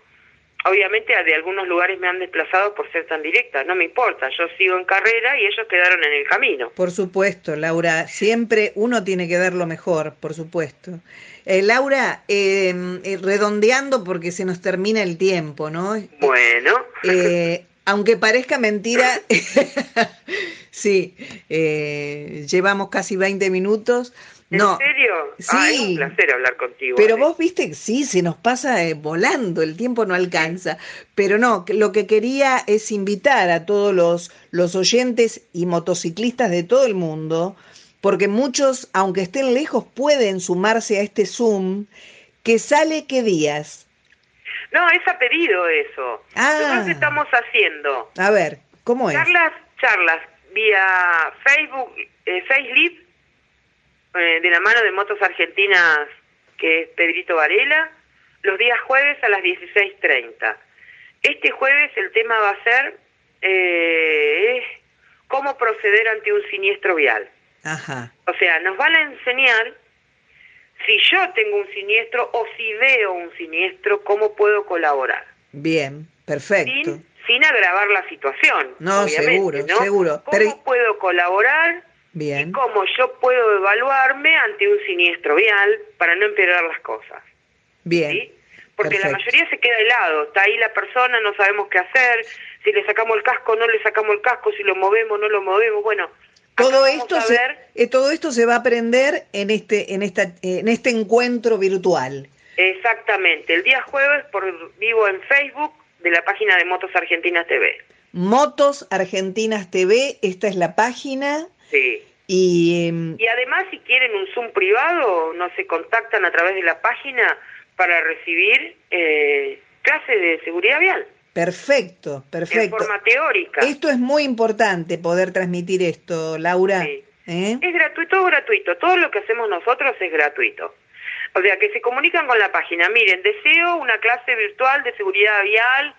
S10: Obviamente de algunos lugares me han desplazado por ser tan directa, no me importa, yo sigo en carrera y ellos quedaron en el camino.
S2: Por supuesto, Laura, siempre uno tiene que dar lo mejor, por supuesto. Eh, Laura, em, eh, redondeando porque se nos termina el tiempo, ¿no?
S10: Bueno.
S2: Eh, aunque parezca mentira, sí, llevamos casi 20 minutos.
S10: ¿En serio? Sí. es un placer hablar contigo.
S2: Pero vos viste, sí, se nos pasa eh, volando, el tiempo no alcanza. Pero no, lo que quería es invitar a todos los, los oyentes y motociclistas de todo el mundo, porque muchos, aunque estén lejos, pueden sumarse a este Zoom que sale qué días.
S10: No, es a pedido eso. Ah. Nosotros estamos haciendo.
S2: A ver, ¿cómo es?
S10: Charlas, charlas vía Facebook, eh, Facebook eh, de la mano de Motos Argentinas, que es Pedrito Varela, los días jueves a las 16.30. Este jueves el tema va a ser eh, cómo proceder ante un siniestro vial.
S2: Ajá.
S10: O sea, nos van a enseñar si yo tengo un siniestro o si veo un siniestro, cómo puedo colaborar.
S2: Bien, perfecto.
S10: Sin, agravar la situación.
S2: No, seguro, seguro.
S10: ¿Cómo puedo colaborar
S2: Bien.
S10: y cómo yo puedo evaluarme ante un siniestro vial para no empeorar las cosas.
S2: Bien.
S10: Porque la mayoría se queda helado, está ahí la persona, no sabemos qué hacer, si le sacamos el casco, no le sacamos el casco, si lo movemos, no lo movemos, bueno.
S2: Todo esto, se, eh, todo esto se va a aprender en este, en, esta, en este encuentro virtual.
S10: Exactamente, el día jueves por vivo en Facebook de la página de Motos Argentinas TV.
S2: Motos Argentinas TV, esta es la página.
S10: Sí.
S2: Y, em,
S10: y además, si quieren un Zoom privado, no se contactan a través de la página para recibir eh, clases de seguridad vial.
S2: Perfecto, perfecto. En
S10: forma teórica.
S2: Esto es muy importante, poder transmitir esto, Laura.
S10: Sí. ¿Eh? Es gratuito, gratuito. Todo lo que hacemos nosotros es gratuito. O sea, que se comunican con la página. Miren, deseo una clase virtual de seguridad vial.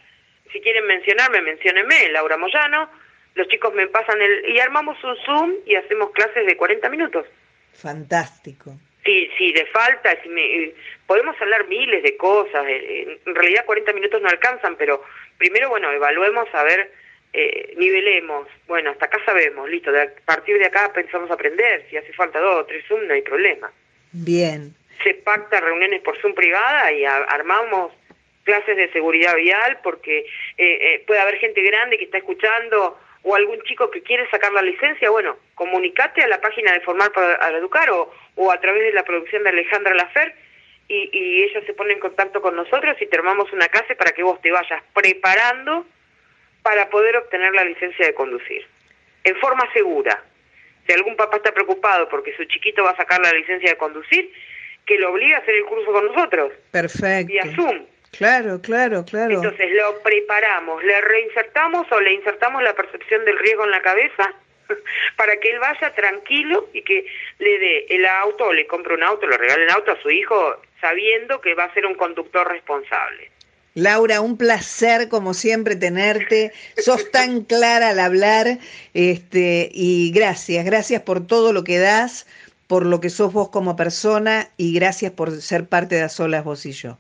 S10: Si quieren mencionarme, menciónenme, Laura Moyano los chicos me pasan el... y armamos un Zoom y hacemos clases de 40 minutos.
S2: Fantástico.
S10: Sí, sí, de falta, si me, podemos hablar miles de cosas, eh, en realidad 40 minutos no alcanzan, pero primero, bueno, evaluemos, a ver, eh, nivelemos, bueno, hasta acá sabemos, listo, de a partir de acá pensamos aprender, si hace falta dos o tres Zoom no hay problema.
S2: Bien.
S10: Se pacta reuniones por Zoom privada y armamos clases de seguridad vial porque eh, eh, puede haber gente grande que está escuchando o algún chico que quiere sacar la licencia, bueno, comunicate a la página de Formar para Educar o, o a través de la producción de Alejandra Lafer y, y ella se pone en contacto con nosotros y te armamos una clase para que vos te vayas preparando para poder obtener la licencia de conducir, en forma segura. Si algún papá está preocupado porque su chiquito va a sacar la licencia de conducir, que lo obligue a hacer el curso con nosotros.
S2: Perfecto.
S10: Vía Zoom.
S2: Claro, claro, claro.
S10: Entonces lo preparamos, le reinsertamos o le insertamos la percepción del riesgo en la cabeza para que él vaya tranquilo y que le dé el auto, le compre un auto, le regale un auto a su hijo, sabiendo que va a ser un conductor responsable.
S2: Laura, un placer como siempre tenerte. Sos tan clara al hablar, este, y gracias, gracias por todo lo que das, por lo que sos vos como persona y gracias por ser parte de A Solas vos y yo.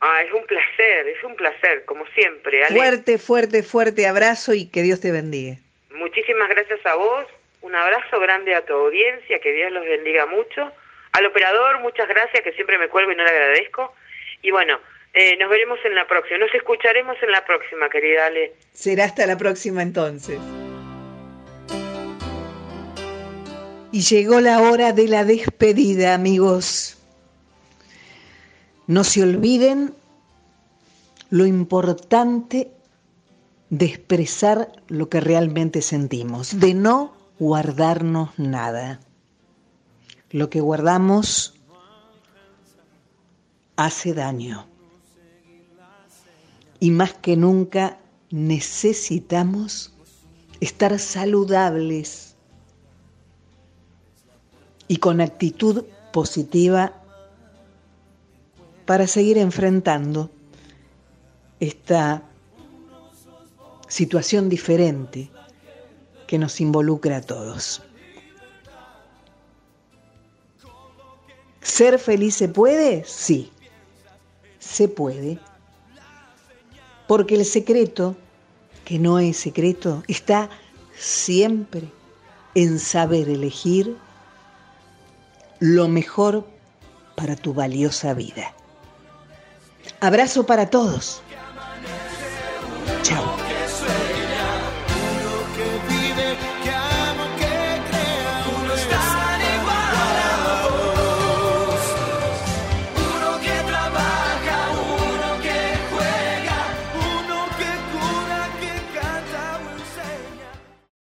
S10: Ah, es un placer, es un placer, como siempre.
S2: Fuerte, fuerte, fuerte abrazo y que Dios te bendiga.
S10: Muchísimas gracias a vos, un abrazo grande a tu audiencia, que Dios los bendiga mucho. Al operador, muchas gracias, que siempre me cuelgo y no le agradezco. Y bueno, eh, nos veremos en la próxima, nos escucharemos en la próxima, querida Ale.
S2: Será hasta la próxima entonces. Y llegó la hora de la despedida, amigos. No se olviden lo importante de expresar lo que realmente sentimos, de no guardarnos nada. Lo que guardamos hace daño. Y más que nunca necesitamos estar saludables y con actitud positiva para seguir enfrentando esta situación diferente que nos involucra a todos. ¿Ser feliz se puede? Sí, se puede. Porque el secreto, que no es secreto, está siempre en saber elegir lo mejor para tu valiosa vida. Abrazo para todos. Chao.